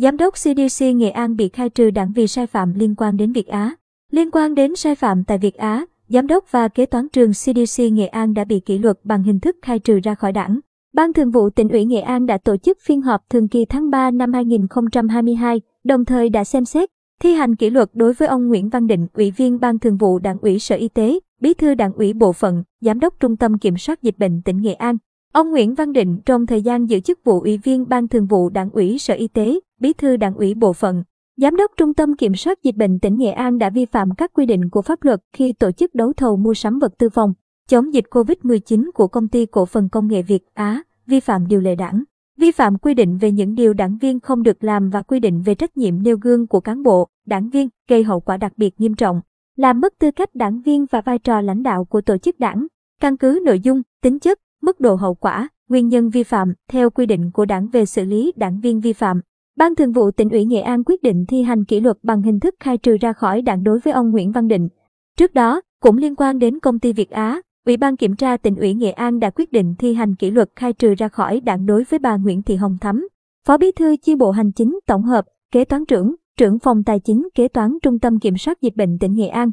Giám đốc CDC Nghệ An bị khai trừ đảng vì sai phạm liên quan đến Việt Á. Liên quan đến sai phạm tại Việt Á, Giám đốc và kế toán trường CDC Nghệ An đã bị kỷ luật bằng hình thức khai trừ ra khỏi đảng. Ban Thường vụ tỉnh ủy Nghệ An đã tổ chức phiên họp thường kỳ tháng 3 năm 2022, đồng thời đã xem xét, thi hành kỷ luật đối với ông Nguyễn Văn Định, Ủy viên Ban Thường vụ Đảng ủy Sở Y tế, Bí thư Đảng ủy Bộ phận, Giám đốc Trung tâm Kiểm soát Dịch bệnh tỉnh Nghệ An. Ông Nguyễn Văn Định trong thời gian giữ chức vụ Ủy viên Ban Thường vụ Đảng ủy Sở Y tế, Bí thư Đảng ủy Bộ phận, Giám đốc Trung tâm Kiểm soát Dịch bệnh tỉnh Nghệ An đã vi phạm các quy định của pháp luật khi tổ chức đấu thầu mua sắm vật tư phòng chống dịch COVID-19 của công ty cổ phần công nghệ Việt Á, vi phạm điều lệ đảng, vi phạm quy định về những điều đảng viên không được làm và quy định về trách nhiệm nêu gương của cán bộ, đảng viên, gây hậu quả đặc biệt nghiêm trọng, làm mất tư cách đảng viên và vai trò lãnh đạo của tổ chức đảng. Căn cứ nội dung, tính chất, mức độ hậu quả, nguyên nhân vi phạm theo quy định của đảng về xử lý đảng viên vi phạm. Ban Thường vụ tỉnh ủy Nghệ An quyết định thi hành kỷ luật bằng hình thức khai trừ ra khỏi đảng đối với ông Nguyễn Văn Định. Trước đó, cũng liên quan đến công ty Việt Á, Ủy ban kiểm tra tỉnh ủy Nghệ An đã quyết định thi hành kỷ luật khai trừ ra khỏi đảng đối với bà Nguyễn Thị Hồng Thắm, Phó Bí thư chi bộ hành chính tổng hợp, kế toán trưởng, trưởng phòng tài chính kế toán Trung tâm Kiểm soát Dịch bệnh tỉnh Nghệ An.